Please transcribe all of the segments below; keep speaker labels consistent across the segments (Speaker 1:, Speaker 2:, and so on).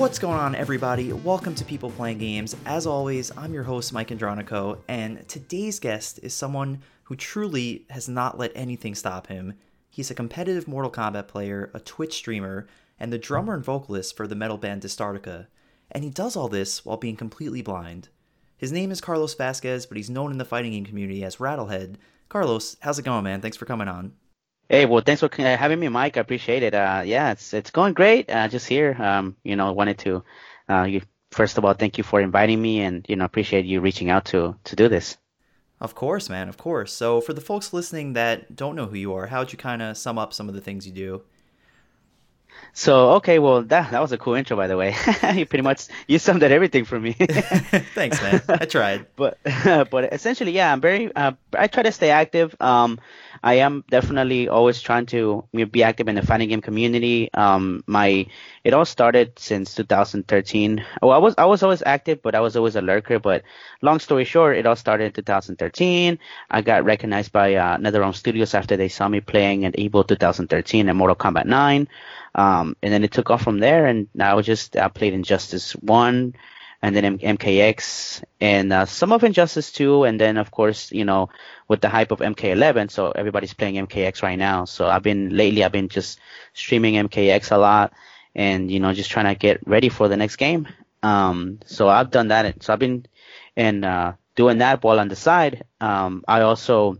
Speaker 1: What's going on, everybody? Welcome to People Playing Games. As always, I'm your host, Mike Andronico, and today's guest is someone who truly has not let anything stop him. He's a competitive Mortal Kombat player, a Twitch streamer, and the drummer and vocalist for the metal band Distartica. And he does all this while being completely blind. His name is Carlos Vasquez, but he's known in the fighting game community as Rattlehead. Carlos, how's it going, man? Thanks for coming on.
Speaker 2: Hey, well, thanks for uh, having me, Mike. I appreciate it. Uh, yeah, it's it's going great. Uh, just here, um, you know, wanted to, uh, you, first of all, thank you for inviting me, and you know, appreciate you reaching out to to do this.
Speaker 1: Of course, man. Of course. So, for the folks listening that don't know who you are, how'd you kind of sum up some of the things you do?
Speaker 2: So okay, well that that was a cool intro by the way. you pretty much you summed up everything for me.
Speaker 1: Thanks, man. I tried.
Speaker 2: but but essentially, yeah, I'm very. Uh, I try to stay active. Um, I am definitely always trying to be active in the fighting game community. Um, my it all started since 2013. Well, I was I was always active, but I was always a lurker. But long story short, it all started in 2013. I got recognized by uh, NetherRealm Studios after they saw me playing at EVO 2013 and Mortal Kombat 9. Um, and then it took off from there, and now I just I played Injustice One, and then M- MKX, and uh, some of Injustice Two, and then of course you know with the hype of MK11, so everybody's playing MKX right now. So I've been lately I've been just streaming MKX a lot, and you know just trying to get ready for the next game. Um, so I've done that. So I've been and uh, doing that while on the side. Um, I also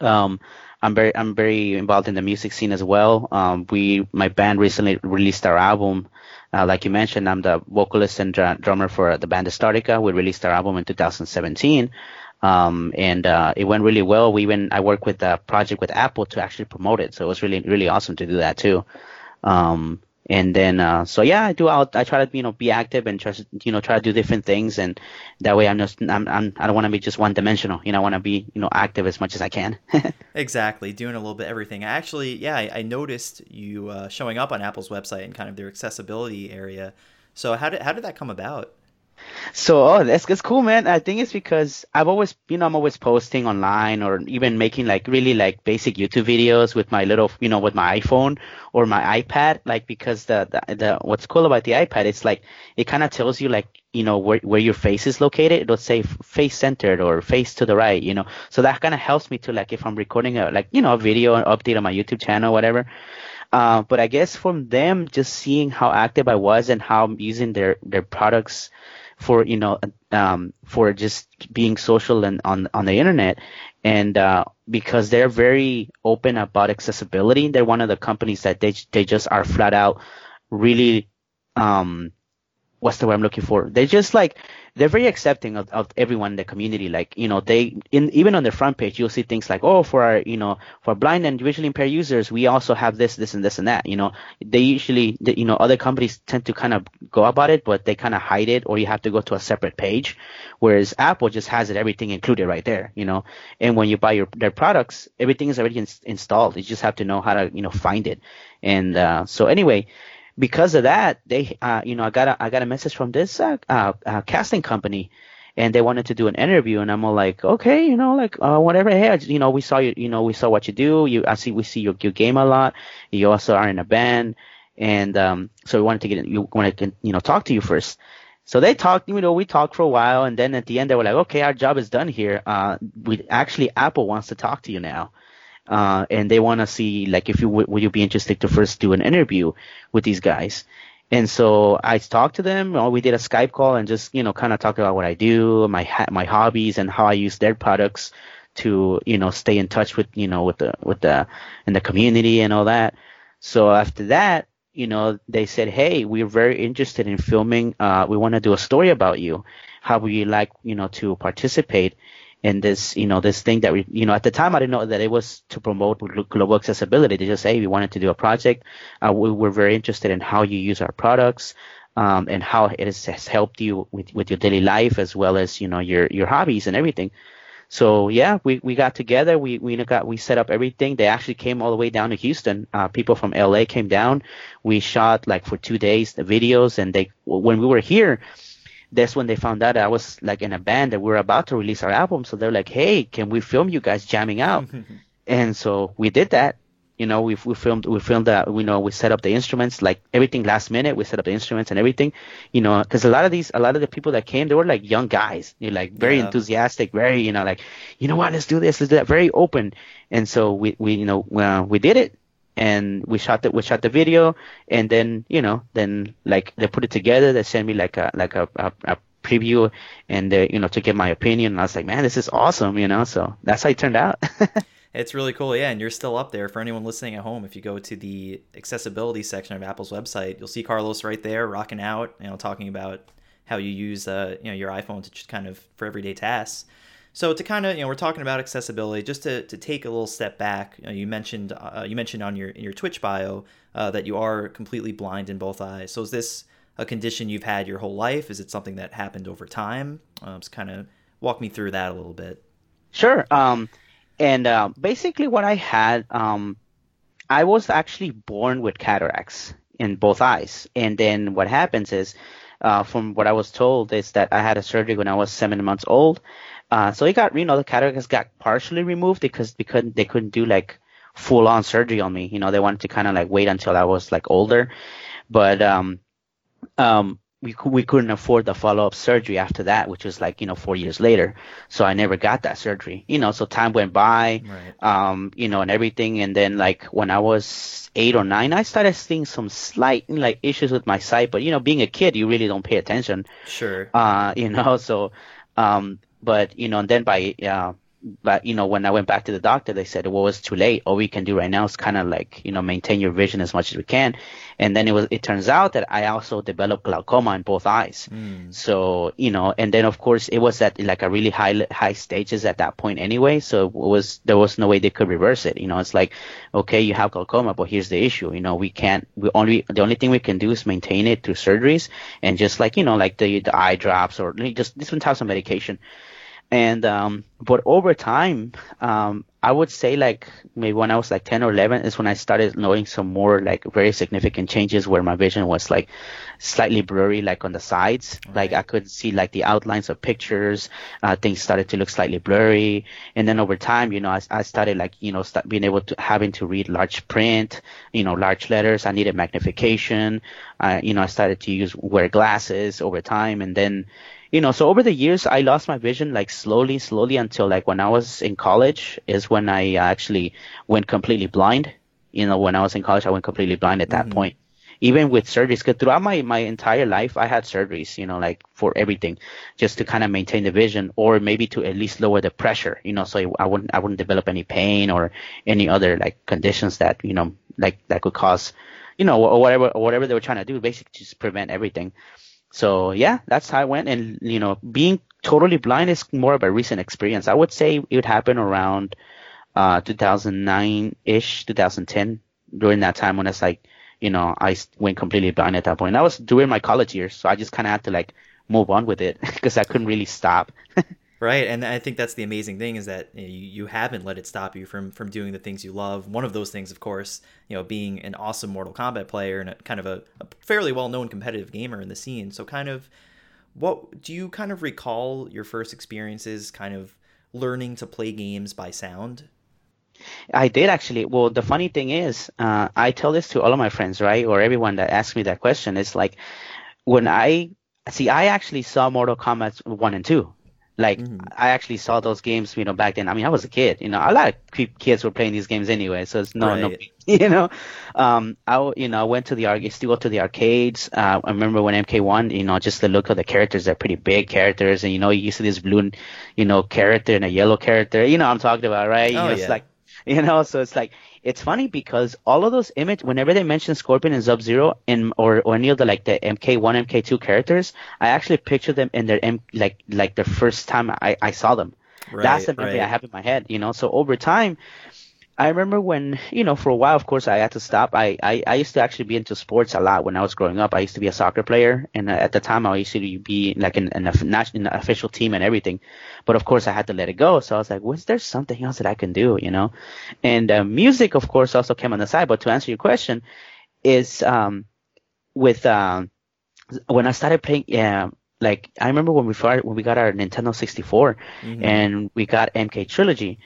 Speaker 2: um, I'm very I'm very involved in the music scene as well. Um, we my band recently released our album. Uh, like you mentioned, I'm the vocalist and dr- drummer for the band Distartica. We released our album in 2017, um, and uh, it went really well. We even I worked with a project with Apple to actually promote it, so it was really really awesome to do that too. Um, and then uh, so yeah i do I'll, i try to you know be active and to you know try to do different things. And that way i'm just i'm, I'm i don't want to be just one dimensional you know i want to be you know active as much as i can.
Speaker 1: Exactly doing a little bit everything. Actually yeah i, I noticed you uh, showing up on apple's website and kind of their accessibility area. So how did how did that come about
Speaker 2: so, oh, that's, that's cool, man. I think it's because I've always, you know, I'm always posting online or even making like really like basic YouTube videos with my little, you know, with my iPhone or my iPad. Like because the, the, the what's cool about the iPad, it's like it kind of tells you like, you know, where, where your face is located. It'll say face centered or face to the right, you know. So that kind of helps me to like if I'm recording a like, you know, a video update on my YouTube channel, whatever. Uh, but I guess from them just seeing how active I was and how I'm using their their products for you know um, for just being social and on on the internet. And uh, because they're very open about accessibility they're one of the companies that they they just are flat out really um what's the word I'm looking for They're just like they're very accepting of, of everyone in the community. Like, you know, they, in, even on their front page, you'll see things like, oh, for our, you know, for blind and visually impaired users, we also have this, this, and this and that. You know, they usually, you know, other companies tend to kind of go about it, but they kind of hide it or you have to go to a separate page. Whereas Apple just has it, everything included right there, you know, and when you buy your, their products, everything is already in, installed. You just have to know how to, you know, find it. And, uh, so anyway, because of that, they, uh, you know, I got a, I got a message from this uh, uh, uh, casting company, and they wanted to do an interview, and I'm all like, okay, you know, like uh, whatever. Hey, you know, we saw you, you know, we saw what you do. You, I see, we see your, your game a lot. You also are in a band, and um, so we wanted to get, you wanted to, you know, talk to you first. So they talked, you know, we talked for a while, and then at the end they were like, okay, our job is done here. Uh, we actually Apple wants to talk to you now uh, and they want to see like if you w- would you be interested to first do an interview with these guys. And so I talked to them. we did a Skype call and just you know kind of talked about what I do, my ha- my hobbies, and how I use their products to you know stay in touch with you know with the with the in the community and all that. So after that, you know, they said, "Hey, we're very interested in filming. Uh, we want to do a story about you. How would you like, you know, to participate?" In this, you know, this thing that we, you know, at the time I didn't know that it was to promote global accessibility. They just say we wanted to do a project. Uh, we were very interested in how you use our products. Um, and how it has, has helped you with, with your daily life as well as you know your your hobbies and everything. So yeah, we, we got together. We we got we set up everything. They actually came all the way down to Houston. Uh, people from LA came down. We shot like for two days the videos, and they when we were here, that's when they found out I was like in a band that we were about to release our album. So they're like, "Hey, can we film you guys jamming out?" and so we did that. You know, we we filmed we filmed that. You know, we set up the instruments like everything last minute. We set up the instruments and everything. You know, because a lot of these a lot of the people that came they were like young guys. Know, like very
Speaker 1: Yeah.
Speaker 2: enthusiastic, very you know like you know what let's do this let's do that very open. And so we we you know uh, we did it and we shot the we shot the video and then you know then like they put it together they sent me like a like a, a, a preview and they, you know to get my opinion and I was like man this is awesome you know so that's how it turned out
Speaker 1: It's really cool, yeah, and you're still up there for anyone listening at home. If you go to the accessibility section of Apple's website, you'll see Carlos right there rocking out, you know, talking about how you use, uh, you know, your iPhone to just kind of for everyday tasks. So to kind of, you know, we're talking about accessibility. Just to, to take a little step back, you, know, you mentioned uh, you mentioned on your in your Twitch bio uh, that you are completely blind in both eyes. So is this a condition you've had your whole life? Is it something that happened over time? Um, just kind of walk me through that a little bit.
Speaker 2: Sure. Um, and uh, basically, what I had, um, I was actually born with cataracts in both eyes. And then what happens is, uh, from what I was told, is that I had a surgery when I was seven months old. Uh, so it got, you know, the cataracts got partially removed because they couldn't, they couldn't do like full on surgery on me. You know, they wanted to kind of like wait until I was like older. But, um, um, we, we couldn't afford the follow up surgery after that, which was like, you know, four years later. So I never got that surgery, you know, so time went by,
Speaker 1: Right.
Speaker 2: um, you know, and everything. And then like when I was eight or nine, I started seeing some slight like issues with my sight, but you know, being a kid, you really don't pay attention
Speaker 1: Sure.
Speaker 2: uh, you know, so, um, but, you know, and then by, uh, but, you know, when I went back to the doctor, they said, well, it's too late. All we can do right now is kind of like, you know, maintain your vision as much as we can. And then it was, it turns out that I also developed glaucoma in both eyes.
Speaker 1: Mm.
Speaker 2: So, you know, and then of course it was at like a really high, high stages at that point anyway. So it was, there was no way they could reverse it. You know, it's like, okay, you have glaucoma, but here's the issue. You know, we can't, we only, the only thing we can do is maintain it through surgeries and just like, you know, like the, the eye drops or just different types of medication. And, um, but over time, um, I would say like maybe when I was like 10 or 11 is when I started knowing some more like very significant changes where my vision was like slightly blurry, like on the sides. Like I could see like the outlines of pictures. Uh, things started to look slightly blurry. And then over time, you know, I, I started like, you know, start being able to having to read large print, you know, large letters. I needed magnification. Uh, you know, I started to use wear glasses over time. And then, you know, so over the years, I lost my vision like slowly, slowly until like when I was in college is when I actually went completely blind. You know, when I was in college, I went completely blind at that
Speaker 1: Mhm.
Speaker 2: point. Even with surgeries, because throughout my, my entire life, I had surgeries, you know, like for everything, just to kind of maintain the vision or maybe to at least lower the pressure, you know, so I wouldn't, I wouldn't develop any pain or any other like conditions that, you know, like that could cause, you know, or whatever, or whatever they were trying to do, basically just prevent everything. So yeah, that's how I went. And you know, being totally blind is more of a recent experience. I would say it would happen around uh 2009 ish, 2010. During that time when it's like, you know, I went completely blind at that point. That was during my college years, so I just kind of had to like move on with it because I couldn't really stop.
Speaker 1: Right, and I think that's the amazing thing is that you, know, you you haven't let it stop you from from doing the things you love. One of those things, of course, you know, being an awesome Mortal Kombat player and a, kind of a, a fairly well known competitive gamer in the scene. So, kind of, what do you kind of recall your first experiences, kind of learning to play games by sound?
Speaker 2: I did actually. Well, the funny thing is, uh, I tell this to all of my friends, right, or everyone that asks me that question. It's like when I see, I actually saw Mortal Kombat one and two. Like
Speaker 1: Mhm.
Speaker 2: I actually saw those games, you know, back then. I mean, I was a kid, you know. A lot of ki- kids were playing these games anyway, so it's no, no, you know. Um, I, you know, I went to the arcade, still go to the arcades. Uh, I remember when MK1, you know, just the look of the characters, they're pretty big characters, and you know, you see this blue, you know, character and a yellow character. You know, what I'm talking about, right? You
Speaker 1: Oh,
Speaker 2: know, it's
Speaker 1: yeah.
Speaker 2: like you know so it's like it's funny because all of those image whenever they mention scorpion and sub zero and or, or any of the like the mk1 mk2 characters i actually picture them in their M, like like the first time i i saw them
Speaker 1: Right,
Speaker 2: that's the memory
Speaker 1: right.
Speaker 2: i have in my head you know so over time I remember when, you know, for a while, of course, I had to stop. I, I, I used to actually be into sports a lot when I was growing up. I used to be a soccer player, and uh, at the time, I used to be like in, in, a, in an official team and everything. But of course, I had to let it go. So I was like, was there something else that I can do, you know? And uh, music, of course, also came on the side. But to answer your question, is um, with um, when I started playing, yeah, like I remember when we started, when we got our Nintendo 64
Speaker 1: Mhm.
Speaker 2: and we got MK Trilogy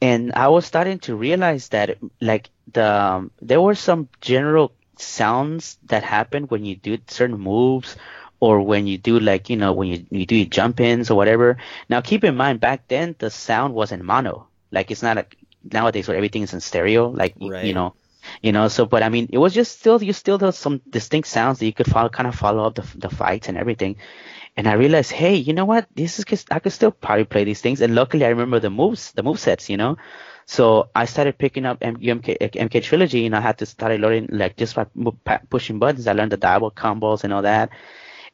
Speaker 2: and I was starting to realize that like the um, there were some general sounds that happen when you do certain moves or when you do like you know when you, you do your jump ins or whatever. Now keep in mind back then the sound wasn't mono. Like it's not like nowadays where everything is in stereo. Like right. you know, you know. So but I mean it was just still you still have some distinct sounds that you could follow kind of follow up the the fights and everything. And I realized, hey, you know what? This is I could still probably play these things. And luckily, I remember the moves, the move sets, you know. So I started picking up MK, MK Trilogy, and I had to start learning like just by pushing buttons. I learned the dial combos and all that.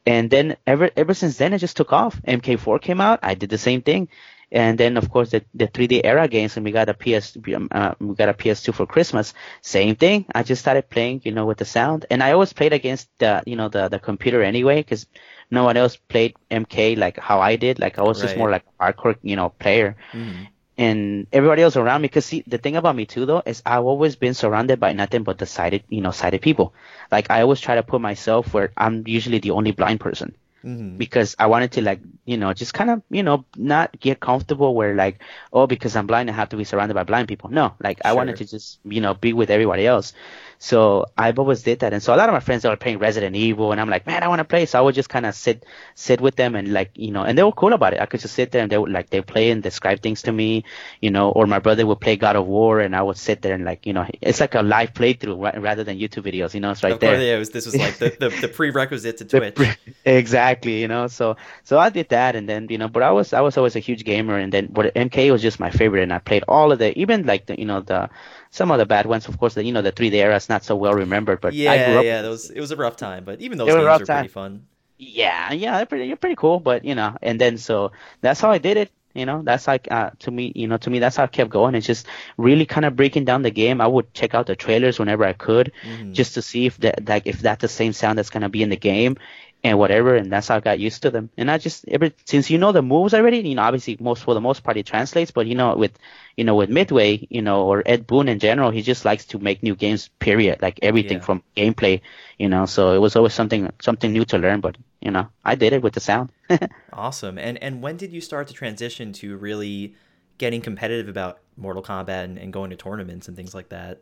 Speaker 2: And then ever ever since then, it just took off. MK4 came out. I did the same thing. And then of course the, the 3D era games, and we got a PS, uh, we got a PS2 for Christmas. Same thing. I just started playing, you know, with the sound, and I always played against the, you know, the the computer anyway, because no one else played MK like how I did. Like I was right. just more like a hardcore, you know, player. Mm. And everybody else around me, cause see, the thing about me too though is I've always been surrounded by nothing but the sighted, you know, sighted people. Like I always try to put myself where I'm usually the only blind person. Mm-hmm. because I wanted to like you know just kind of you know not get comfortable where like oh because I'm blind I have to be surrounded by blind people. No, like sure. I wanted to just you know be with everybody else. So I've always did that. And so a lot of my friends are playing Resident Evil and I'm like, man, I want to play. So I would just kind of sit, sit with them and like, you know, and they were cool about it. I could just sit there and they would like, they play and describe things to me, you know, or my brother would play God of War and I would sit there and like, you know, it's like a live playthrough rather than YouTube videos, you know, it's right
Speaker 1: of
Speaker 2: there.
Speaker 1: yeah, was, this was like the, the, the prerequisite to Twitch.
Speaker 2: Pre- exactly. You know, so, so I did that and then, you know, but I was, I was always a huge gamer and then, but MK was just my favorite and I played all of the, even like the, you know, the, some of the bad ones, of course, the, you know, the 3D era is not so well remembered, but
Speaker 1: yeah,
Speaker 2: I grew up,
Speaker 1: yeah, those, it was a rough time, but even those games were time. pretty fun.
Speaker 2: Yeah, yeah, they're pretty, they're pretty cool, but you know, and then so that's how I did it. You know, that's like uh, to me, you know, to me that's how I kept going. It's just really kind of breaking down the game. I would check out the trailers whenever I could, mm-hmm. just to see if that like if that's the same sound that's gonna be in the game, and whatever, and that's how I got used to them. And I just ever since you know the moves already, you know, obviously most for the most part it translates, but you know, with you know, with Midway, you know, or Ed Boon in general, he just likes to make new games. Period, like everything yeah. from gameplay, you know. So it was always something something new to learn, but you know, I did it with the sound.
Speaker 1: awesome. And and when did you start to transition to really getting competitive about Mortal Kombat and, and going to tournaments and things like that?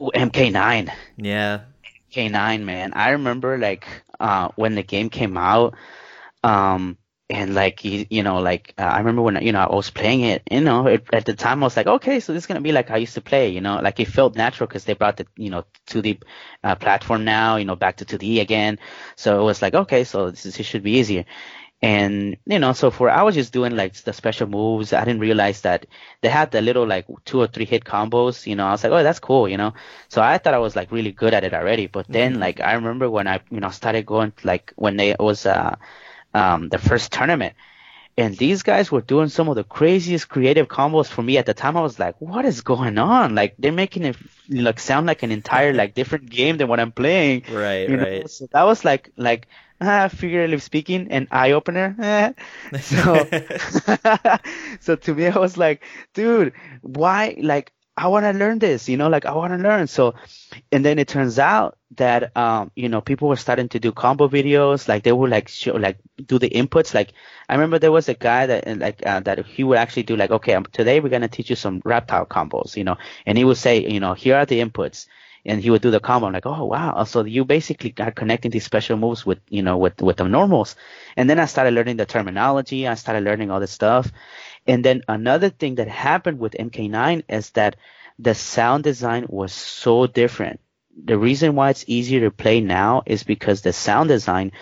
Speaker 2: Ooh, MK9.
Speaker 1: Yeah.
Speaker 2: K9, man. I remember like uh when the game came out, um, and like you, you know, like uh, I remember when you know I was playing it. You know, it, at the time I was like, okay, so this is gonna be like I used to play. You know, like it felt natural because they brought the you know 2D uh, platform now. You know, back to 2D again. So it was like, okay, so this, is, should be easier. And, you know, so for, I was just doing like the special moves. I didn't realize that they had the little like two or three hit combos, you know, I was like, oh, that's cool, you know? So I thought I was like really good at it already. But then mm-hmm. like I remember when I, you know, started going like when they was, uh, um, the first tournament and these guys were doing some of the craziest creative combos for me at the time. I was like, what is going on? Like they're making it like sound like an entire like different game than what I'm playing.
Speaker 1: Right, right. Know?
Speaker 2: So that was like like uh, figuratively speaking, an eye opener. so, so to me, I was like, dude, why? Like, I want to learn this, you know, like I want to learn. So, and then it turns out that, um, you know, people were starting to do combo videos. Like they would like show, like do the inputs. Like I remember there was a guy that, like, uh, that he would actually do like, okay, um, today we're going to teach you some reptile combos, you know, and he would say, you know, here are the inputs and he would do the combo. I'm like, oh wow! So you basically are connecting these special moves with you know with with the normals. And then I started learning the terminology. I started learning all this stuff. And then another thing that happened with MK9 is that the sound design was so different. The reason why it's easier to play now is because the sound design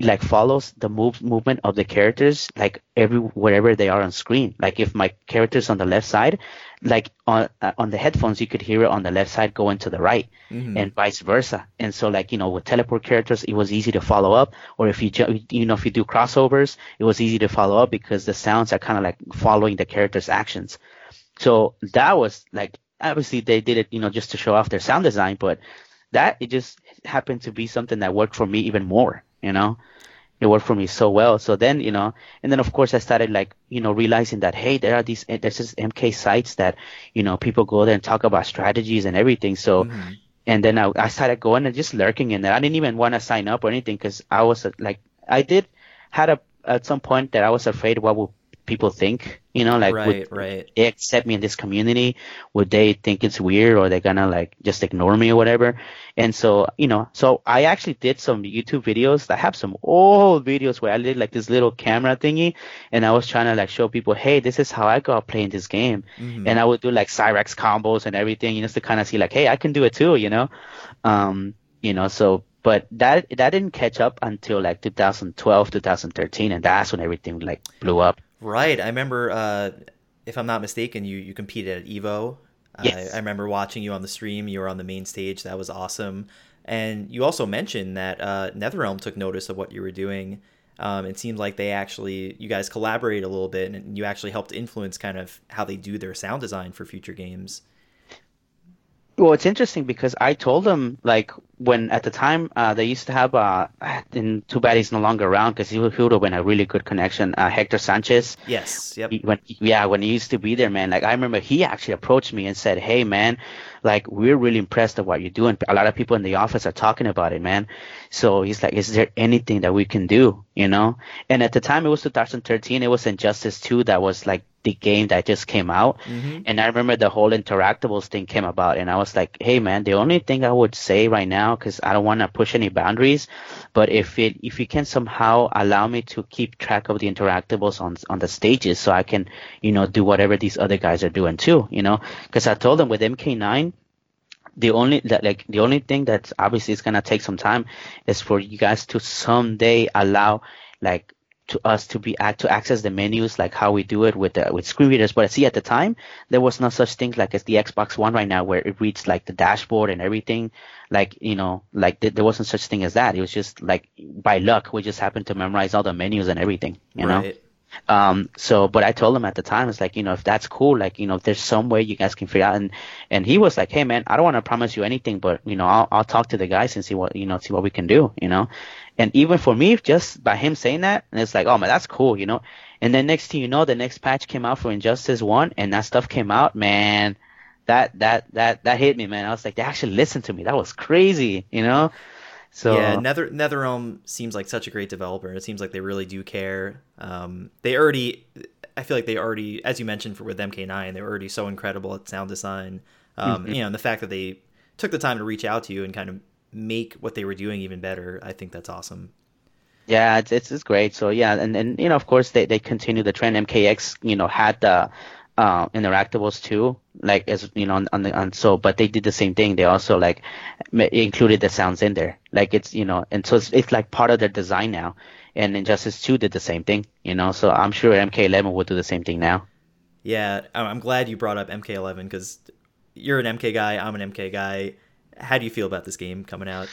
Speaker 2: like follows the move movement of the characters like every wherever they are on screen. Like if my character's on the left side, like on uh, on the headphones you could hear it on the left side going to the right, mm-hmm. and vice versa. And so like you know with teleport characters it was easy to follow up, or if you you know if you do crossovers it was easy to follow up because the sounds are kind of like following the character's actions. So that was like obviously they did it you know just to show off their sound design, but that it just happened to be something that worked for me even more you know? It worked for me so well. So then you know and then of course i started like you know realizing that hey there are these there's this mk sites that you know people go there and talk about strategies and everything. So mm-hmm. and then I, I started going and just lurking in there. I didn't even want to sign up or anything because i was like i did had a at some point that i was afraid what would people think? You know, like
Speaker 1: right,
Speaker 2: would
Speaker 1: right.
Speaker 2: they accept me in this community? Would they think it's weird or they're gonna like just ignore me or whatever? And so, you know, so I actually did some YouTube videos. I have some old videos where I did like this little camera thingy and I was trying to like show people, hey, this is how I got playing this game.
Speaker 1: Mhm.
Speaker 2: And I would do like Cyrax combos and everything, you know, just to kind of see like, hey, I can do it too, you know? Um, you know, so but that that didn't catch up until like 2012, 2013, and that's when everything like blew up.
Speaker 1: Right. I remember, uh, if I'm not mistaken, you, you competed at Evo.
Speaker 2: Yes.
Speaker 1: I, I remember watching you on the stream. You were on the main stage. That was awesome. And you also mentioned that uh, NetherRealm took notice of what you were doing. Um, it seemed like they actually, you guys collaborated a little bit and you actually helped influence kind of how they do their sound design for future games.
Speaker 2: Well, it's interesting because I told them like when at the time uh, they used to have uh, and too bad he's no longer around because he, would- he would have been a really good connection. Uh, Hector Sanchez.
Speaker 1: Yes. Yep.
Speaker 2: He- when yeah when he used to be there man like i remember he actually approached me and said hey man like we're really impressed with what you're doing a lot of people in the office are talking about it man so he's like is there anything that we can do? You know? And at the time it was 2013 it was injustice 2 that was like the game that just came out.
Speaker 1: Mhm.
Speaker 2: and i remember the whole interactables thing came about and i was like hey man the only thing i would say right now because i don't want to push any boundaries but if it if you can somehow allow me to keep track of the interactables on on the stages so I can you know do whatever these other guys are doing too you know? Because I told them with MK9 the only that like the only thing that's obviously is gonna take some time is for you guys to someday allow like to us to be to access the menus like how we do it with the with screen readers. But I see at the time there was no such thing like as the Xbox One right now where it reads like the dashboard and everything. Like you know like th- there wasn't such thing as that. It was just like by luck we just happened to memorize all the menus and everything. You know. Um, so, but I told him at the time, it's like, you know, if that's cool, like, you know, if there's some way you guys can figure out. And, and he was like, hey man, I don't want to promise you anything, but, you know, I'll, I'll talk to the guys and see what, you know, see what we can do, you know? And even for me, just by him saying that, and it's like, oh man, that's cool, you know? And then next thing you know, the next patch came out for Injustice 1 and that stuff came out, man, that, that, that, that hit me, man. I was like, they actually listened to me. That was crazy, you know? So,
Speaker 1: yeah, Nether NetherRealm seems like such a great developer. It seems like they really do care. Um, they already, I feel like they already, as you mentioned for with MK9, they were already so incredible at sound design. Um,
Speaker 2: Mhm.
Speaker 1: You know, and the fact that they took the time to reach out to you and kind of make what they were doing even better, I think that's awesome.
Speaker 2: Yeah, it's, it's it's great. So yeah, and and you know, of course, they they continue the trend. MKX, you know, had the uh, interactables too, like as you know, on, on the on so, but they did the same thing. They also like included the sounds in there, like it's you know, and so it's, it's like part of their design now. And Injustice 2 did the same thing, you know. So I'm sure MK11 will do the same thing now.
Speaker 1: Yeah, I'm glad you brought up MK11 because you're an MK guy, I'm an MK guy. How do you feel about this game coming out?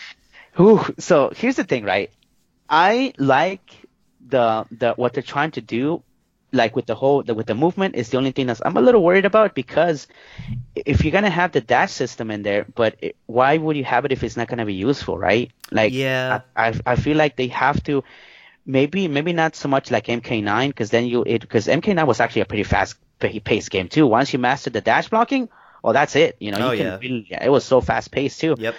Speaker 2: Ooh, so here's the thing, right? I like the the what they're trying to do, like with the whole the, with the movement is the only thing that's I'm a little worried about because if you're gonna have the dash system in there, but it, why would you have it if it's not gonna be useful, right? Like,
Speaker 1: Yeah.
Speaker 2: I I, I feel like they have to. Maybe maybe not so much like MK9 because then you it because MK9 was actually a pretty fast pa- paced game too. Once you mastered the dash blocking, oh that's it. You know
Speaker 1: Oh,
Speaker 2: you can
Speaker 1: yeah.
Speaker 2: really it was so fast paced too.
Speaker 1: Yep.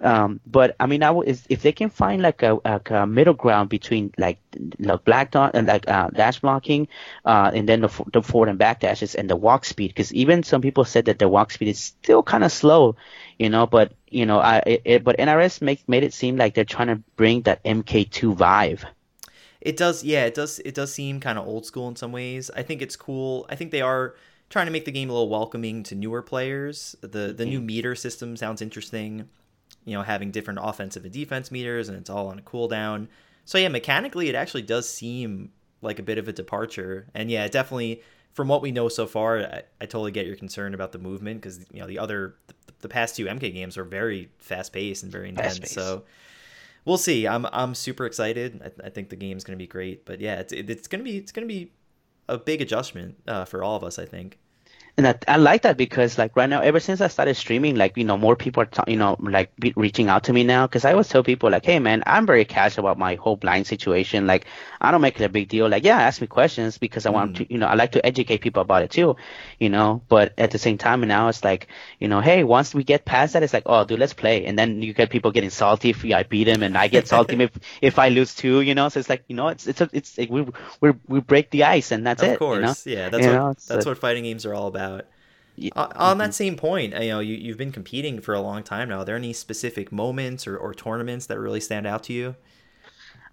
Speaker 2: Um, but I mean, I w- if they can find like a, like a middle ground between like the black dot and like uh, dash blocking, uh, and then the, f- the forward and back dashes and the walk speed, because even some people said that the walk speed is still kind of slow, you know. But you know, I it, it, but NRS make made it seem like they're trying to bring that MK2 vibe.
Speaker 1: It does, yeah, it does. It does seem kind of old school in some ways. I think it's cool. I think they are trying to make the game a little welcoming to newer players. The the new meter system sounds interesting. You know, having different offensive and defense meters, and it's all on a cooldown. So yeah, mechanically, it actually does seem like a bit of a departure. And yeah, definitely, from what we know so far, I, I totally get your concern about the movement because you know the other the, the past two MK games are very fast paced and very intense.
Speaker 2: Fast-paced.
Speaker 1: So we'll see. I'm I'm super excited. I, I think the game's gonna be great. But yeah, it's it, it's gonna be it's gonna be a big adjustment uh, for all of us. I think.
Speaker 2: And I, I like that because like right now ever since i started streaming like you know more people are t- you know like be, reaching out to me now because i always tell people like hey man i'm very casual about my whole blind situation. Like i don't make it a big deal. Like yeah ask me questions because i want mm. to you know i like to educate people about it too you know but at the same time now it's like you know hey once we get past that it's like oh dude let's play. And then you get people getting salty if i beat them and i get salty if if i lose too you know? So it's like you know it's it's a, it's like we we we break the ice and that's
Speaker 1: of
Speaker 2: it
Speaker 1: Of course,
Speaker 2: you know?
Speaker 1: yeah, that's
Speaker 2: You
Speaker 1: what
Speaker 2: know,
Speaker 1: that's
Speaker 2: so-
Speaker 1: what fighting games are all about.
Speaker 2: Yeah.
Speaker 1: On that same point, you know, you you've been competing for a long time now. Are there any specific moments or, or tournaments that really stand out to you?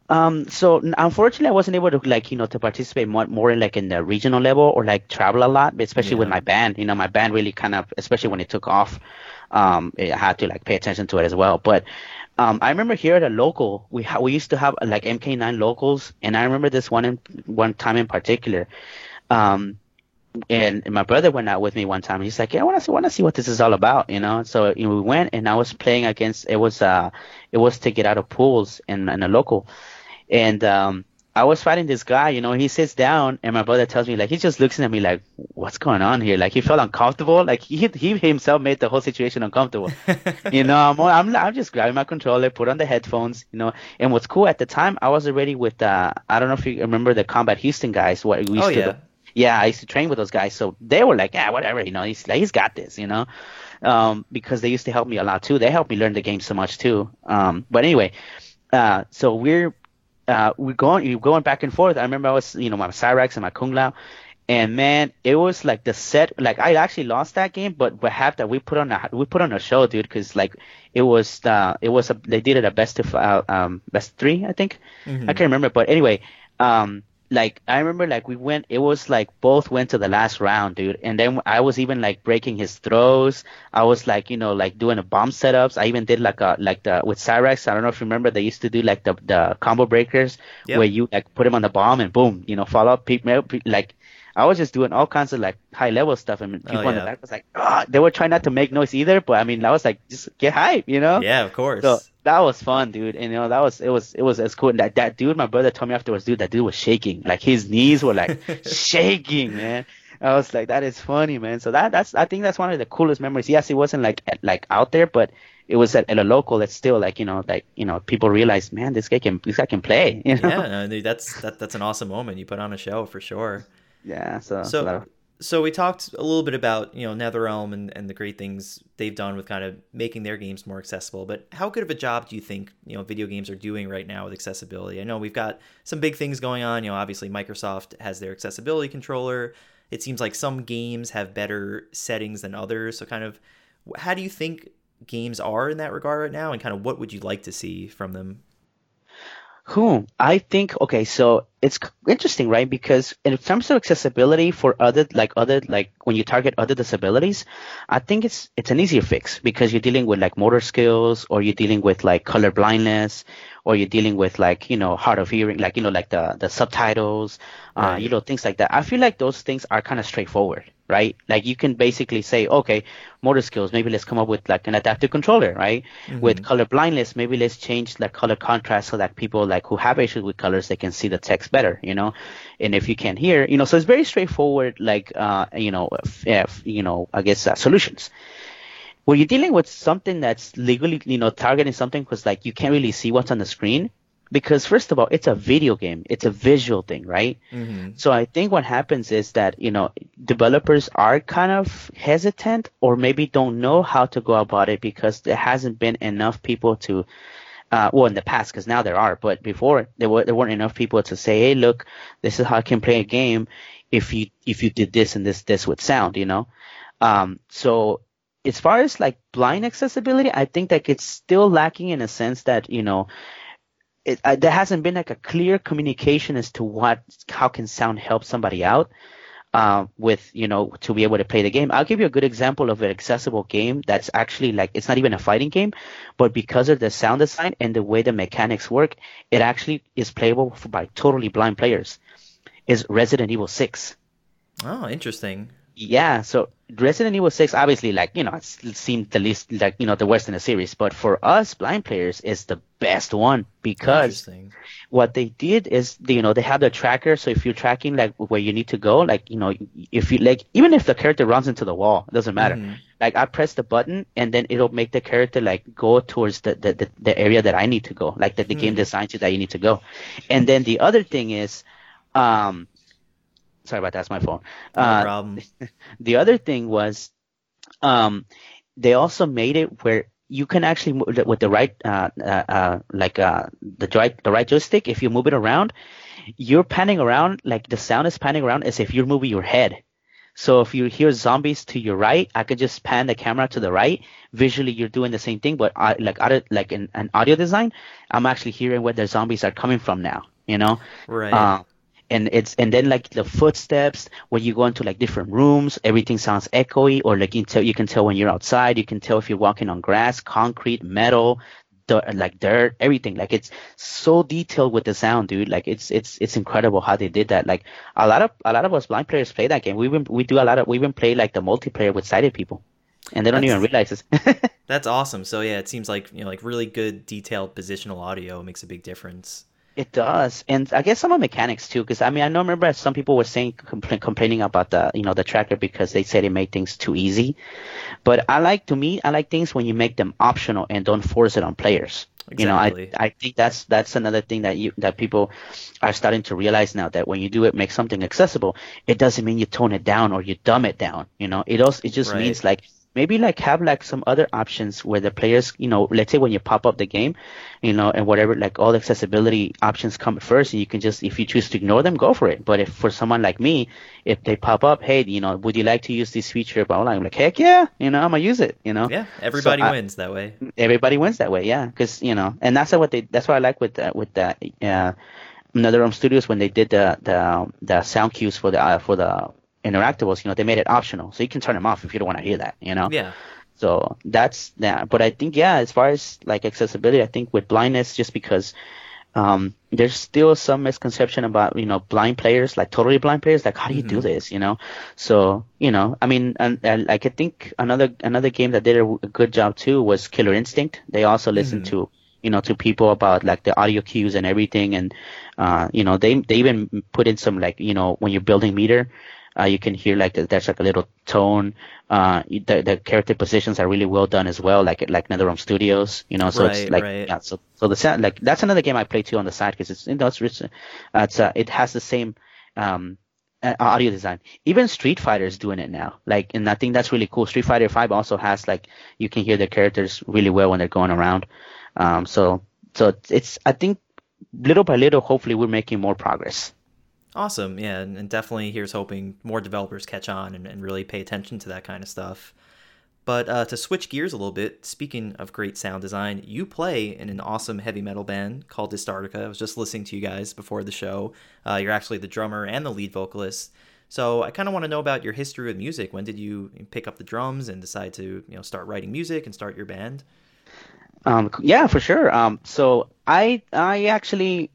Speaker 2: Um, so unfortunately, I wasn't able to like you know to participate more, more in like in the regional level or like travel a lot, especially with my band. You know, my band really kind of, especially when it took off, um, I had to like pay attention to it as well. But um, I remember here at a local, we ha- we used to have like MK9 locals, and I remember this one in one time in particular. Um, and my brother went out with me one time. He's like, "Yeah, I want to want to see what this is all about," you know. So you know, we went, and I was playing against. It was uh, it was to get out of pools in in a local, and um, I was fighting this guy. You know, he sits down, and my brother tells me like he just looks at me like, "What's going on here?" Like he felt uncomfortable. Like he he himself made the whole situation uncomfortable. you know, I'm I'm I'm just grabbing my controller, put on the headphones, you know. And what's cool at the time, I was already with uh, I don't know if you remember the Combat Houston guys. What we used
Speaker 1: Oh,
Speaker 2: to
Speaker 1: yeah.
Speaker 2: Yeah, I used to train with those guys, so they were like, yeah, whatever, you know, he's like, he's got this, you know, um, because they used to help me a lot too. They helped me learn the game so much too. Um, but anyway, uh, so we're uh, we're going we're going back and forth. I remember I was, you know, my Cyrax and my Kung Lao, and man, it was like the set. Like I actually lost that game, but what happened? We put on a we put on a show, dude, because like it was uh, it was a they did it a best of uh, um best three, I think.
Speaker 1: Mhm.
Speaker 2: I can't remember, but anyway, um, like I remember like we went it was like both went to the last round, dude. And then I was even like breaking his throws. I was like, you know, like doing a bomb setups. I even did like a like the with Cyrax, I don't know if you remember they used to do like the the combo breakers
Speaker 1: Yep.
Speaker 2: where you like put him on the bomb and boom, you know, follow up like I was just doing all kinds of like high level stuff and oh, people in
Speaker 1: yeah.
Speaker 2: the back was like, oh, they were trying not to make noise either, but I mean I was like just get hype, you know?
Speaker 1: Yeah, of course.
Speaker 2: So that was fun, dude. And you know, that was it was it was as cool. And that that dude, my brother told me afterwards, dude, that dude was shaking. Like his knees were like shaking, man. I was like, that is funny, man. So that that's I think that's one of the coolest memories. Yes, it wasn't like at, like out there, but it was at, at a local. It's still like you know, like you know, people realize, man, this guy can this guy can play. You know?
Speaker 1: yeah, no, dude, that's that, that's an awesome moment. You put on a show for sure.
Speaker 2: Yeah. So
Speaker 1: So, so we talked a little bit about you know NetherRealm and, and the great things they've done with kind of making their games more accessible. But how good of a job do you think you know video games are doing right now with accessibility? I know we've got some big things going on. You know, obviously Microsoft has their accessibility controller. It seems like some games have better settings than others. So, kind of, how do you think games are in that regard right now, and kind of what would you like to see from them?
Speaker 2: Who I think okay, so it's interesting, right? Because in terms of accessibility for other like other like when you target other disabilities, I think it's it's an easier fix because you're dealing with like motor skills or you're dealing with like color blindness or you're dealing with like you know hard of hearing, like you know like the the subtitles, uh, you know things like that. I feel like those things are kind of straightforward, right? Like you can basically say, okay, motor skills, maybe let's come up with like an adaptive controller, right? With color blindness, maybe let's change like color contrast so that people like who have issues with colors they can see the text better, you know. And if you can't hear, you know, so it's very straightforward, like uh, you know, f- f- you know, I guess uh, solutions. When you're dealing with something that's legally, you know, targeting something because like you can't really see what's on the screen. Because first of all, it's a video game. It's a visual thing, right?
Speaker 1: Mm-hmm.
Speaker 2: So I think what happens is that, you know, developers are kind of hesitant or maybe don't know how to go about it because there hasn't been enough people to, uh, well, in the past, because now there are, but before there were there weren't enough people to say, hey, look, this is how I can play a game if you if you did this and this this would sound, you know. Um, so as far as like blind accessibility, I think that it's still lacking in a sense that you know it, there hasn't been like a clear communication as to what how can sound help somebody out uh, with you know to be able to play the game. I'll give you a good example of an accessible game that's actually like it's not even a fighting game, but because of the sound design and the way the mechanics work, it actually is playable by totally blind players. Is Resident Evil Six?
Speaker 1: Oh, interesting.
Speaker 2: Yeah, so Resident Evil 6 obviously like, you know, it seemed the least like, you know, the worst in the series, but for us blind players is the best one because what they did is you know they have the tracker so if you're tracking like where you need to go like you know if you like even if the character runs into the wall it doesn't matter mm-hmm. like I press the button and then it'll make the character like go towards the the, the, the area that I need to go like that the mm-hmm. game designs you that you need to go and then the other thing is um sorry about that, that's my phone.
Speaker 1: No uh, problem.
Speaker 2: the other thing was, um, they also made it where you can actually move with the right, uh, uh, uh, like uh, the right, the right joystick. If you move it around, you're panning around like the sound is panning around as if you're moving your head. So if you hear zombies to your right, I could just pan the camera to the right. Visually, you're doing the same thing, but I, like audio, like in an audio design, I'm actually hearing where the zombies are coming from now. You know,
Speaker 1: right? Uh,
Speaker 2: and it's and then like the footsteps when you go into like different rooms everything sounds echoey or like you can tell you can tell when you're outside you can tell if you're walking on grass concrete metal dirt, like dirt everything like it's so detailed with the sound dude like it's it's it's incredible how they did that like a lot of a lot of us blind players play that game we even we do a lot of we even play like the multiplayer with sighted people and they don't that's, even realize this.
Speaker 1: that's awesome. So yeah, it seems like you know, like really good detailed positional audio makes a big difference.
Speaker 2: It does, and I guess some of mechanics too. Because I mean, I know remember some people were saying compl- complaining about the you know the tracker because they said it made things too easy. But I like to me, I like things when you make them optional and don't force it on players. Exactly. You know, I I think that's that's another thing that you that people are starting to realize now that when you do it, make something accessible, it doesn't mean you tone it down or you dumb it down. You know, it also it just right. means like maybe like have like some other options where the players, you know, let's say when you pop up the game, you know, and whatever, like all the accessibility options come first, and you can just, if you choose to ignore them, go for it. But if for someone like me, if they pop up, hey, you know, would you like to use this feature? But I'm like, heck yeah, you know, I'm gonna use it, you know.
Speaker 1: Yeah, everybody so wins I, that way.
Speaker 2: Everybody wins that way, yeah, because you know, and that's what they, that's what I like with that, with that, uh, NetherRealm Studios when they did the the the sound cues for the uh, for the interactables, you know, they made it optional, so you can turn them off if you don't want to hear that, you know.
Speaker 1: Yeah.
Speaker 2: So that's that. But I think yeah, as far as like accessibility, I think with blindness, just because um, there's still some misconception about you know blind players, like totally blind players, like how do you mm-hmm. do this, you know? So you know, I mean, and, and like I think another another game that did a, a good job too was Killer Instinct. They also listened mm-hmm. to you know to people about like the audio cues and everything, and uh, you know they they even put in some like you know when you're building meter uh, you can hear like there's like a little tone. Uh, the, the character positions are really well done as well, like like NetherRealm Studios. You know, so right, it's like right. yeah. So so the sound like that's another game I play too on the side because it's you know it's rich. Uh, it's uh, it has the same um audio design. Even Street Fighter is doing it now. Like, and I think that's really cool. Street Fighter Five also has like you can hear the characters really well when they're going around. Um, so so it's I think little by little, hopefully, we're making more progress.
Speaker 1: Awesome. Yeah. And, and definitely here's hoping more developers catch on and, and really pay attention to that kind of stuff. But uh, to switch gears a little bit, speaking of great sound design, you play in an awesome heavy metal band called Distartica. I was just listening to you guys before the show. Uh, you're actually the drummer and the lead vocalist. So I kind of want to know about your history with music. When did you pick up the drums and decide to, you know, start writing music and start your band?
Speaker 2: Um, yeah, for sure. Um, so I I actually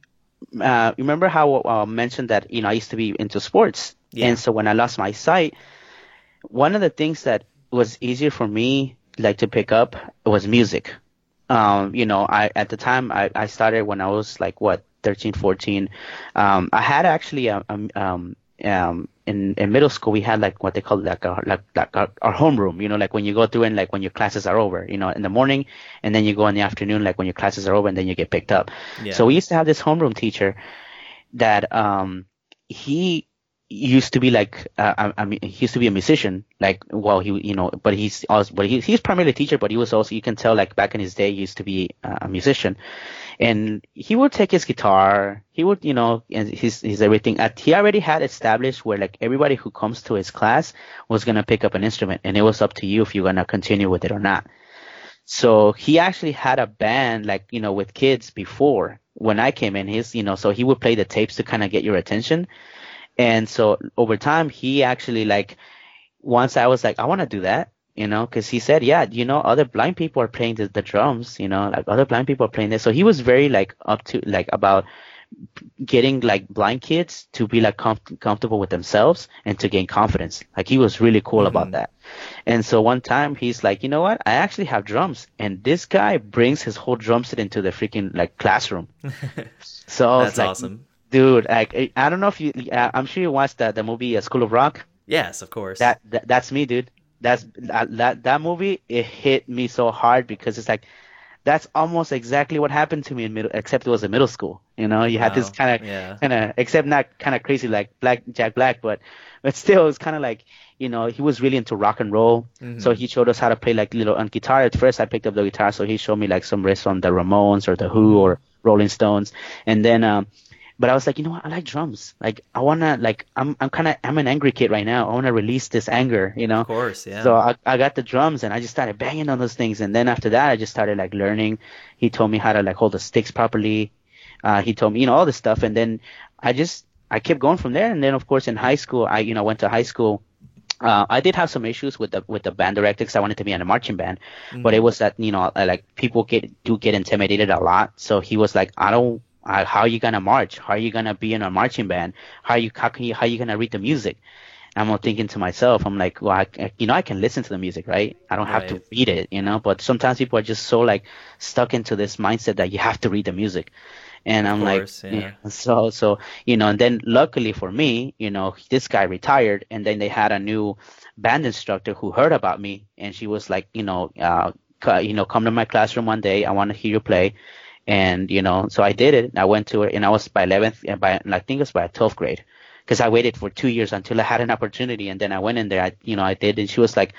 Speaker 2: uh, remember how I uh, mentioned that you know I used to be into sports, yeah. and so when I lost my sight, one of the things that was easier for me like to pick up was music. Um, you know, I at the time I, I started when I was like what 13, 14. Um, I had actually a, a um, um, in, in middle school we had like what they call like our like, like our, our homeroom you know like when you go through and like when your classes are over you know in the morning and then you go in the afternoon like when your classes are over and then you get picked up yeah. so we used to have this homeroom teacher that um he used to be like uh, I, I, mean he used to be a musician like well he you know but he's also but he, he's primarily a teacher but he was also you can tell like back in his day he used to be uh, a musician and he would take his guitar he would you know and his his everything. At, he already had established where like everybody who comes to his class was going to pick up an instrument and it was up to you if you're going to continue with it or not. So he actually had a band like you know with kids before when I came in. His you know so he would play the tapes to kind of get your attention. And so over time, he actually like, once I was like, I want to do that, you know, cause he said, yeah, you know, other blind people are playing the, the drums, you know, like other blind people are playing this. So he was very like up to like about getting like blind kids to be like com- comfortable with themselves and to gain confidence. Like he was really cool mm-hmm. about that. And so one time he's like, you know what? I actually have drums, and this guy brings his whole drum set into the freaking like classroom. so
Speaker 1: that's
Speaker 2: like,
Speaker 1: awesome,
Speaker 2: dude. Like I don't know if you, I'm sure you watched the the movie uh, School of Rock.
Speaker 1: Yes, of course.
Speaker 2: That, that that's me, dude. That's that that movie. It hit me so hard because it's like that's almost exactly what happened to me in middle, except it was in middle school. You know, you wow. had this kind of,
Speaker 1: yeah.
Speaker 2: kind of, except not kind of crazy like Black Jack Black, but, but still, it's kind of like, you know, he was really into rock and roll. Mm-hmm. So he showed us how to play like little on guitar. At first, I picked up the guitar, so he showed me like some riffs on the Ramones or the Who or Rolling Stones, and then um, but I was like, you know what? I like drums. Like, I wanna, like, I'm, I'm kind of, I'm an angry kid right now. I wanna release this anger, you know?
Speaker 1: Of course, yeah.
Speaker 2: So I, I got the drums and I just started banging on those things. And then after that, I just started like learning. He told me how to like hold the sticks properly. Uh, he told me, you know, all this stuff. And then I just, I kept going from there. And then of course in high school, I, you know, went to high school. Uh, I did have some issues with the with the band director because I wanted to be in a marching band, mm-hmm. but it was that you know like people get do get intimidated a lot. So he was like, I don't uh, how are you gonna march? How are you gonna be in a marching band? How are you how can you how are you gonna read the music? I'm thinking to myself, I'm like, well, I, you know, I can listen to the music, right? I don't have right. to read it, you know. But sometimes people are just so like stuck into this mindset that you have to read the music, and of I'm course, like, yeah. yeah. So, so you know, and then luckily for me, you know, this guy retired, and then they had a new band instructor who heard about me, and she was like, you know, uh, you know, come to my classroom one day. I want to hear you play and, you know, so I did it. I went to it and I was by 11th uh, and by, I think it was by 12th grade because I waited for two years until I had an opportunity. And then I went in there, I, you know, I did. And she was like,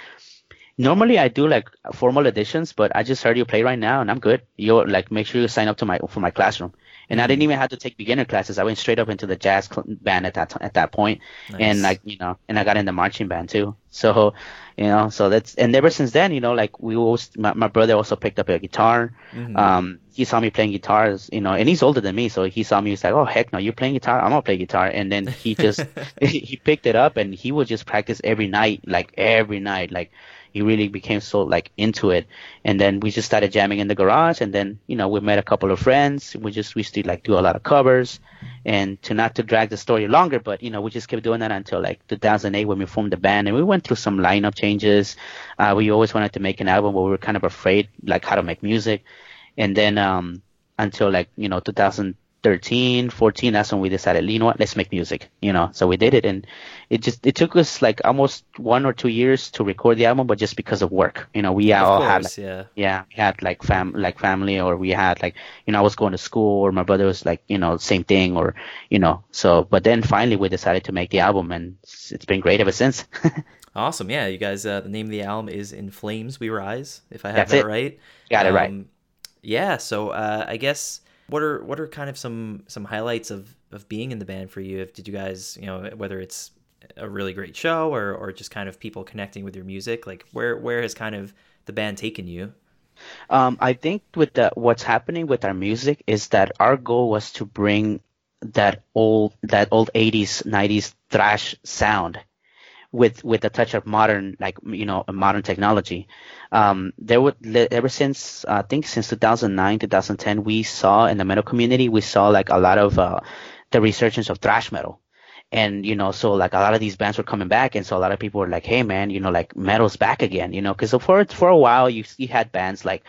Speaker 2: normally I do like formal auditions, but I just heard you play right now and I'm good. You're like, make sure you sign up to my, for my classroom and I didn't even have to take beginner classes. I went straight up into the jazz band at that t- at that point, nice. and like you know, and I got in the marching band too. So, you know, so that's and ever since then, you know, like we always, my, my brother also picked up a guitar. Mm-hmm. Um, he saw me playing guitars, you know, and he's older than me, so he saw me. He's like, "Oh heck no, you're playing guitar. I'm gonna play guitar." And then he just he picked it up and he would just practice every night, like every night, like he really became so like into it. And then we just started jamming in the garage. And then, you know, we met a couple of friends. We just, we still like do a lot of covers and to not to drag the story longer, but, you know, we just kept doing that until like 2008 when we formed the band and we went through some lineup changes. Uh, we always wanted to make an album, but we were kind of afraid like how to make music. And then, um, until like, you know, 2000, 13, 14, that's when we decided, you know what, let's make music, you know. So we did it, and it just it took us like almost one or two years to record the album, but just because of work, you know, we
Speaker 1: of
Speaker 2: all
Speaker 1: course,
Speaker 2: had like,
Speaker 1: yeah,
Speaker 2: yeah, we had like fam like family, or we had like you know I was going to school, or my brother was like you know same thing, or you know. So, but then finally we decided to make the album, and it's, it's been great ever since.
Speaker 1: awesome, yeah, you guys. Uh, the name of the album is "In Flames We Rise," if I have
Speaker 2: That's
Speaker 1: that
Speaker 2: it.
Speaker 1: right.
Speaker 2: Got um, it right.
Speaker 1: Um, yeah, so uh, I guess what are what are kind of some some highlights of of being in the band for you? If did you guys you know whether it's a really great show or or just kind of people connecting with your music, like where where has kind of the band taken you?
Speaker 2: Um, I think with the what's happening with our music is that our goal was to bring that old that old 80s 90s thrash sound with with a touch of modern like you know modern technology. Um, there would ever since I think since 2009 2010 we saw in the metal community we saw like a lot of uh, the resurgence of thrash metal. And you know so like a lot of these bands were coming back and so a lot of people were like hey man you know like metal's back again you know because for for a while you you had bands like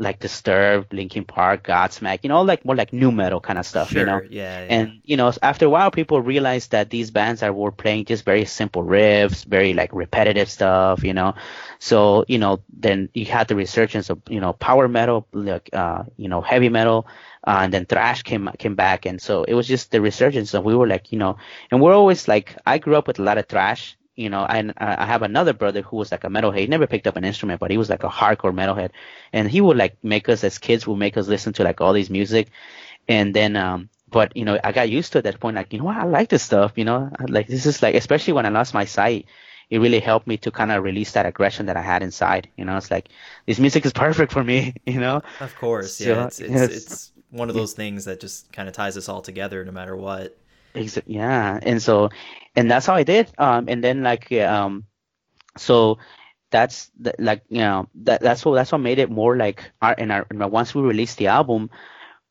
Speaker 2: like Disturbed, Linkin Park, Godsmack, you know, like more like new metal kind of stuff,
Speaker 1: sure,
Speaker 2: you know.
Speaker 1: Yeah, yeah.
Speaker 2: And you know, after a while, people realized that these bands are were playing just very simple riffs, very like repetitive stuff, you know. So you know, then you had the resurgence of you know power metal, like uh, you know heavy metal, uh, and then thrash came came back, and so it was just the resurgence. And we were like, you know, and we're always like, I grew up with a lot of thrash, you know, and I have another brother who was like a metalhead. He never picked up an instrument, but he was like a hardcore metalhead, and he would like make us as kids would make us listen to like all these music, and then um, but you know, I got used to at that point, like you know what, I like this stuff, you know, like this is like especially when I lost my sight, it really helped me to kind of release that aggression that I had inside. You know, it's like this music is perfect for me. You know.
Speaker 1: Of course, yeah. So, it's, it's, it's one of those things that just kind of ties us all together, no matter what.
Speaker 2: Yeah, and so, and that's how I did. Um, and then like um, so that's the, like you know that that's what that's what made it more like our and our once we released the album,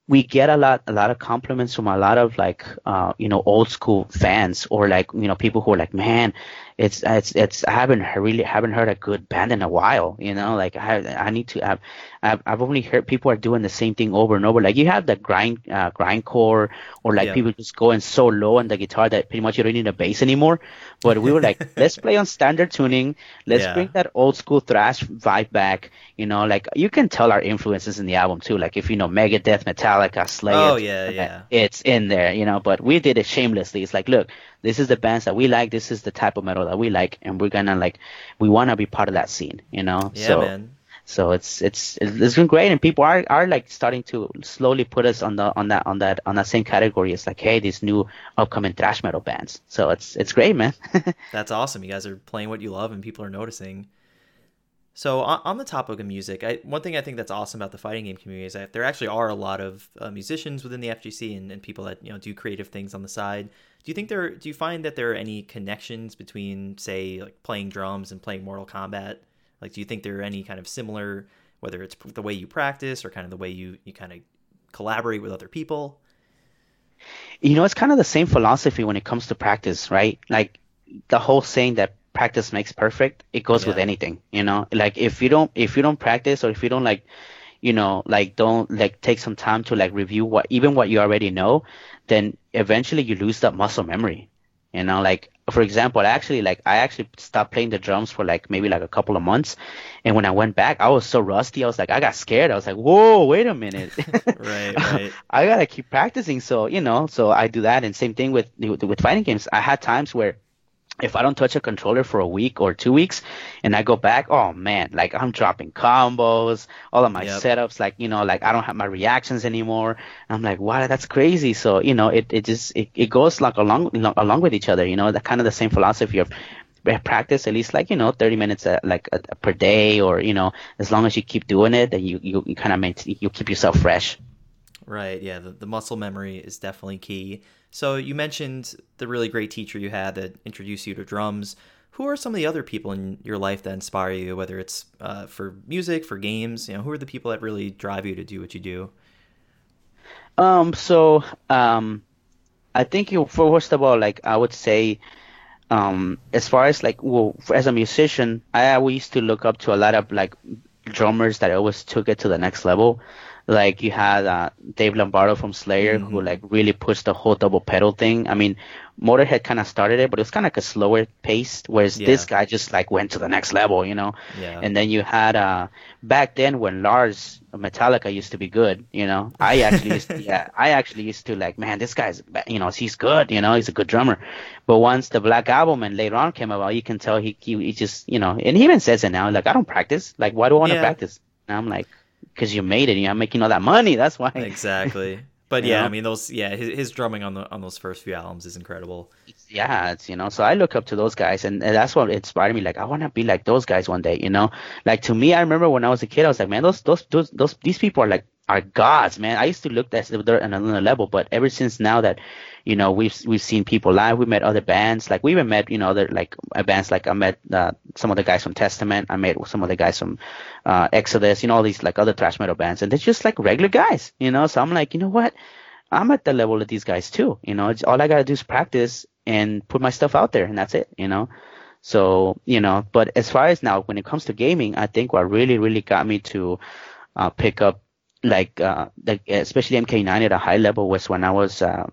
Speaker 2: we get a lot a lot of compliments from a lot of like uh, you know old school fans or like you know people who are like man it's it's it's I haven't really haven't heard a good band in a while. You know, like I I need to have I've I've only heard people are doing the same thing over and over. Like you have the grind uh, grindcore or like yeah. people just going so low on the guitar that pretty much you don't need a bass anymore. But we were like, let's play on standard tuning. Let's yeah. bring that old school thrash vibe back. You know, like you can tell our influences in the album too. Like if you know Megadeth, Metallica, Slayer.
Speaker 1: Oh yeah, yeah.
Speaker 2: It's in there. You know, but we did it shamelessly. It's like, look, this is the bands that we like. This is the type of metal that we like, and we're gonna like, we want to be part of that scene, you know.
Speaker 1: Yeah,
Speaker 2: so,
Speaker 1: man.
Speaker 2: So it's it's it's been great, and people are are like starting to slowly put us on the on that on that on that same category. It's like, hey, these new upcoming thrash metal bands. So it's it's great, man.
Speaker 1: That's awesome. You guys are playing what you love, and people are noticing. So on, the topic of music, I, one thing I think that's awesome about the fighting game community is that there actually are a lot of uh, musicians within the FGC and, and people that you know do creative things on the side. Do you think there? Do you find that there are any connections between, say, like playing drums and playing Mortal Kombat? Like, do you think there are any kind of similar, whether it's the way you practice or kind of the way you you kind of collaborate with other people?
Speaker 2: You know, it's kind of the same philosophy when it comes to practice, right? Like the whole saying that practice makes perfect. It goes yeah. with anything, you know. Like if you don't if you don't practice or if you don't like you know like don't like take some time to like review what even what you already know then eventually you lose that muscle memory. You know, like for example, actually like I actually stopped playing the drums for like maybe like a couple of months, and when I went back, I was so rusty. I was like, I got scared. I was like, whoa, wait a minute.
Speaker 1: right, right.
Speaker 2: I gotta keep practicing. So you know, so I do that, and same thing with with fighting games. I had times where if I don't touch a controller for a week or two weeks and I go back, oh man, like I'm dropping combos, all of my yep. setups, like, you know, like I don't have my reactions anymore. I'm like, wow, that's crazy. So, you know, it, it just, it, it goes like along, along with each other, you know, that kind of the same philosophy of practice at least like, you know, 30 minutes uh, like uh, per day or, you know, as long as you keep doing it, then you, you, you kind of maintain, you keep yourself fresh.
Speaker 1: Right. Yeah. The, the muscle memory is definitely key. So you mentioned the really great teacher you had that introduced you to drums. Who are some of the other people in your life that inspire you, whether it's uh, for music, for games? You know, who are the people that really drive you to do what you do?
Speaker 2: Um. So, um, I think you first of all, like I would say, um, as far as like, well, as a musician, I always used to look up to a lot of like drummers that always took it to the next level. Like you had uh, Dave Lombardo from Slayer, mm-hmm. who like really pushed the whole double pedal thing. I mean, Motorhead kind of started it, but it was kind of like a slower pace, whereas yeah. this guy just like went to the next level, you know.
Speaker 1: Yeah.
Speaker 2: And then you had uh back then when Lars Metallica used to be good, you know. I actually used to, yeah, I actually used to like, man, this guy's you know he's good, you know, he's a good drummer. But once the Black Album and later on came about, you can tell he he, he just you know, and he even says it now, like I don't practice, like why do I want to yeah. practice? And I'm like, because you made it. You're making all that money. That's why.
Speaker 1: Exactly. But yeah, I mean those. Yeah, his, his drumming on the on those first few albums is incredible.
Speaker 2: yeah, it's you know. So I look up to those guys, and, and that's what inspired me. Like I want to be like those guys one day. You know, like to me, I remember when I was a kid, I was like, man, those those those, those these people are like are gods, man. I used to look at they're on another level, but ever since now that you know we've we've seen people live we met other bands. Like we even met you know other like uh, bands. Like i met uh, some of the guys from testament. I met some of the guys from uh, exodus you know all these like other thrash metal bands. And they're just like regular guys you know? So i'm like you know what? I'm at the level of these guys too you know? It's, all i gotta do is practice and put my stuff out there and that's it you know? So you know but as far as now when it comes to gaming i think what really really got me to uh, pick up like uh, the, especially MK9 at a high level was when I was uh,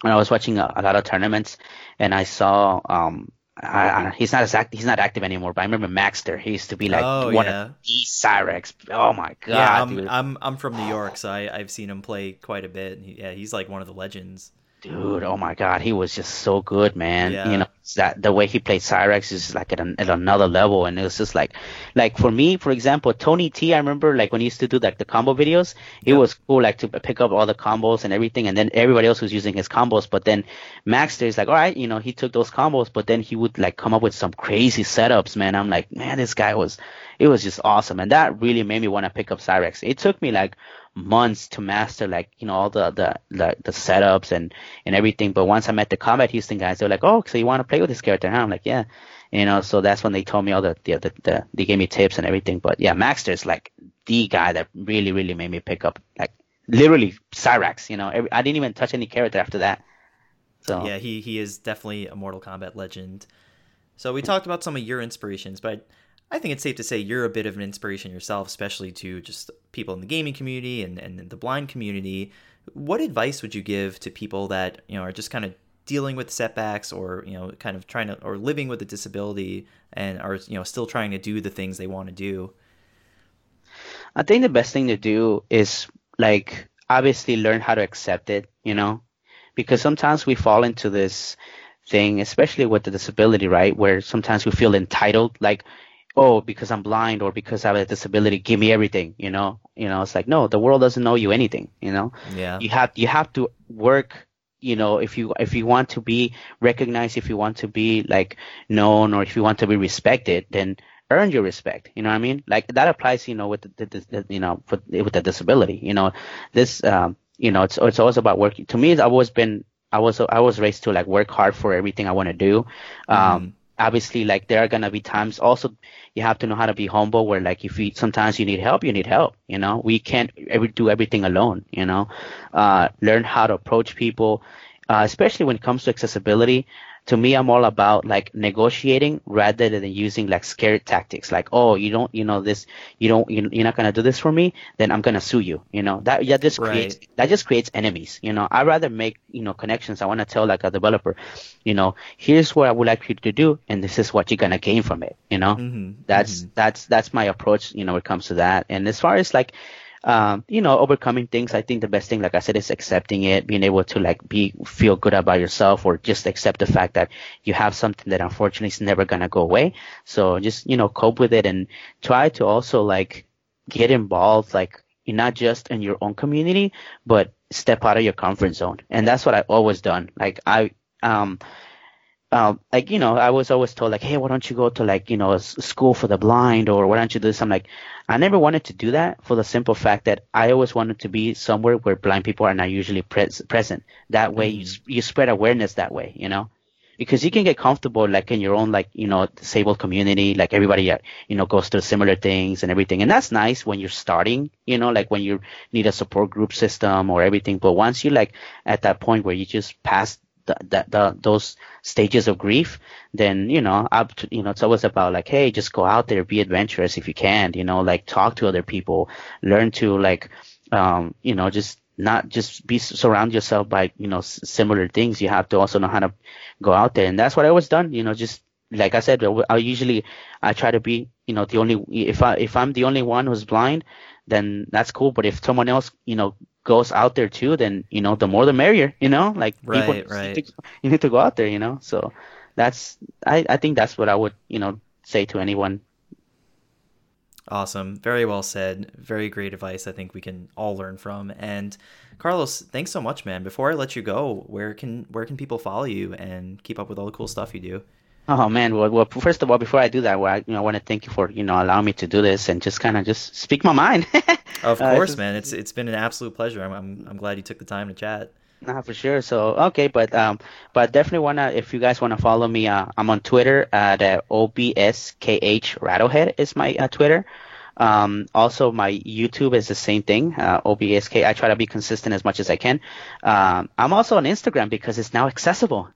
Speaker 2: when I was watching a, a lot of tournaments and I saw um I, I, he's not as act, he's not active anymore, but I remember Maxter. He used to be like
Speaker 1: oh,
Speaker 2: one
Speaker 1: yeah.
Speaker 2: of the Cyrax. Oh my god,
Speaker 1: yeah, I'm,
Speaker 2: dude.
Speaker 1: I'm I'm from New York, so I, I've seen him play quite a bit. He, yeah, he's like one of the legends
Speaker 2: dude, oh my god, he was just so good, man.
Speaker 1: Yeah.
Speaker 2: You know, that the way he played Cyrax is like at, an, at another level, and it was just like, like for me, for example, Tony T. I remember like when he used to do like the combo videos, it was cool like to pick up all the combos and everything, and then everybody else was using his combos. But then Maxter is like, all right, you know, he took those combos, but then he would like come up with some crazy setups, man. I'm like, man, this guy was, it was just awesome, and that really made me want to pick up Cyrax. It took me like months to master like you know all the the the, the setups and and everything. But once I met the Combat Houston guys, they're like, oh, so you want to play with this character? And I'm like, yeah, you know. So that's when they told me all the the, the, the they gave me tips and everything. But yeah, Maxter is like the guy that really really made me pick up like literally Cyrax. You know, every, I didn't even touch any character after that. So
Speaker 1: yeah, he he is definitely a Mortal Kombat legend. So we talked about some of your inspirations, but I think it's safe to say you're a bit of an inspiration yourself, especially to just people in the gaming community and, and the blind community. What advice would you give to people that you know are just kind of dealing with setbacks or you know kind of trying to or living with a disability and are you know still trying to do the things they want to do?
Speaker 2: I think the best thing to do is like obviously learn how to accept it, you know, because sometimes we fall into this thing, especially with the disability, right? Where sometimes we feel entitled, like, oh, because I'm blind or because I have a disability, give me everything, you know? You know, it's like, no, the world doesn't know you anything, you know?
Speaker 1: Yeah.
Speaker 2: You have, you have to work, you know, if you, if you want to be recognized, if you want to be like known or if you want to be respected, then earn your respect. You know what I mean? Like that applies, you know, with the, the, the you know, for, with the disability, you know, this, um, you know, it's, it's always about working. To me, I've always been, I was, I was raised to like work hard for everything I want to do. Um, mm obviously like there are gonna be times also you have to know how to be humble where like if you sometimes you need help you need help you know? We can't do everything alone you know? Uh, learn how to approach people uh, especially when it comes to accessibility to me, I'm all about like negotiating rather than using like scared tactics. Like, oh, you don't, you know, this, you don't, you're not gonna do this for me, then I'm gonna sue you. You know, that yeah, just right. creates that just creates enemies. You know, I rather make you know connections. I want to tell like a developer, you know, here's what I would like you to do, and this is what you're gonna gain from it. You know, mm-hmm. that's mm-hmm. that's that's my approach. You know, when it comes to that. And as far as like um, you know, overcoming things. I think the best thing, like I said, is accepting it, being able to like be feel good about yourself, or just accept the fact that you have something that unfortunately is never gonna go away. So just you know, cope with it and try to also like get involved, like not just in your own community, but step out of your comfort zone. And that's what I always done. Like I um um, like you know, I was always told like, hey, why don't you go to like you know a school for the blind or why don't you do this? I'm like, I never wanted to do that for the simple fact that I always wanted to be somewhere where blind people are not usually pres- present. That way, mm-hmm. you you spread awareness that way, you know, because you can get comfortable like in your own like you know disabled community, like everybody uh, you know goes through similar things and everything, and that's nice when you're starting, you know, like when you need a support group system or everything. But once you like at that point where you just pass that the, those stages of grief, then you know, up to, you know, it's always about like, hey, just go out there, be adventurous if you can, you know, like talk to other people, learn to like, um, you know, just not just be surround yourself by you know similar things. You have to also know how to go out there, and that's what I was done. You know, just like I said, I usually I try to be you know the only if I if I'm the only one who's blind, then that's cool. But if someone else you know goes out there too, then you know the more the merrier. You know, like
Speaker 1: right, people, right.
Speaker 2: Need to, you need to go out there. You know, so that's I I think that's what I would you know say to anyone.
Speaker 1: Awesome, very well said. Very great advice. I think we can all learn from. And Carlos, thanks so much, man. Before I let you go, where can where can people follow you and keep up with all the cool stuff you do?
Speaker 2: Oh man, well, well, first of all, before I do that, well, I, you know, I want to thank you for you know allowing me to do this and just kind of just speak my mind.
Speaker 1: of uh, course, uh, man. It's it's been an absolute pleasure. I'm, I'm I'm glad you took the time to chat.
Speaker 2: Nah, for sure. So okay, but um, but definitely wanna if you guys wanna follow me, uh, I'm on Twitter at uh, obskh rattlehead is my uh, Twitter. Um, also, my YouTube is the same thing, uh, OBSK. I try to be consistent as much as I can. Um, I'm also on Instagram because it's now accessible.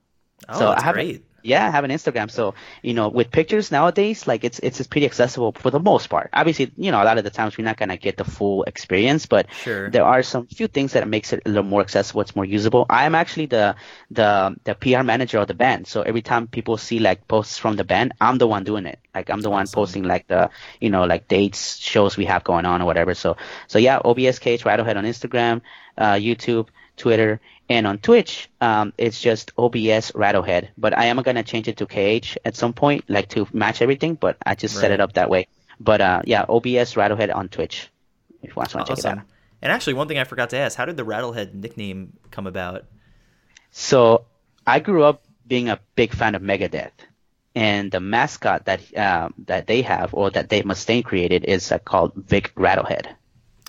Speaker 1: Oh, so that's I have great.
Speaker 2: Yeah, I have an Instagram. So, you know, with pictures nowadays, like it's it's pretty accessible for the most part. Obviously, you know, a lot of the times we're not gonna get the full experience, but
Speaker 1: sure.
Speaker 2: there are some few things that makes it a little more accessible. It's more usable. I am actually the the the PR manager of the band. So every time people see like posts from the band, I'm the one doing it. Like I'm the one posting like the you know like dates, shows we have going on or whatever. So so yeah, OBSKH Rattlehead on Instagram, uh, YouTube, Twitter, and on Twitch, um, it's just OBS Rattlehead. But I am gonna change it to KH at some point, like to match everything. But I just right. set it up that way. But uh, yeah, OBS Rattlehead on Twitch. If you want to awesome. check it out.
Speaker 1: And actually, one thing I forgot to ask: How did the Rattlehead nickname come about?
Speaker 2: So I grew up being a big fan of Megadeth, and the mascot that uh, that they have or that Dave Mustaine created is uh, called Vic Rattlehead.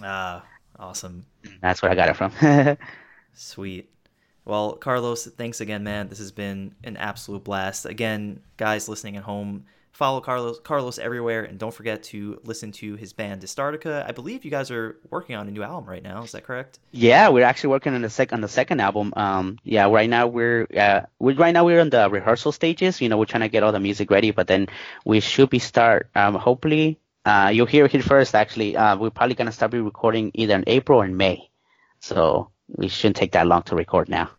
Speaker 1: Ah, awesome.
Speaker 2: That's where I got it from.
Speaker 1: Sweet. Well, Carlos, thanks again, man. This has been an absolute blast. Again, guys listening at home, Follow Carlos Carlos everywhere, and don't forget to listen to his band Distartica. I believe you guys are working on a new album right now. Is that correct?
Speaker 2: Yeah, we're actually working on the second on the second album. Um, yeah, right now we're uh, we right now we're in the rehearsal stages. You know, we're trying to get all the music ready, but then we should be start. Um, hopefully, uh, you'll hear it first. Actually, uh, we're probably gonna start recording either in April or in May, so we shouldn't take that long to record now.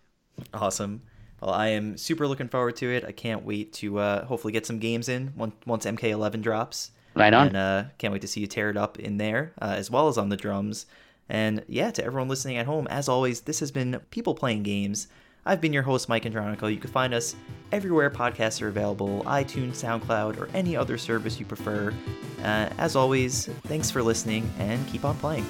Speaker 1: Awesome. Well, I am super looking forward to it. I can't wait to uh, hopefully get some games in once, once MK11 drops.
Speaker 2: Right on.
Speaker 1: And uh, can't wait to see you tear it up in there, uh, as well as on the drums. And yeah, to everyone listening at home, as always, this has been People Playing Games. I've been your host, Mike Andronico. You can find us everywhere podcasts are available iTunes, SoundCloud, or any other service you prefer. Uh, as always, thanks for listening and keep on playing.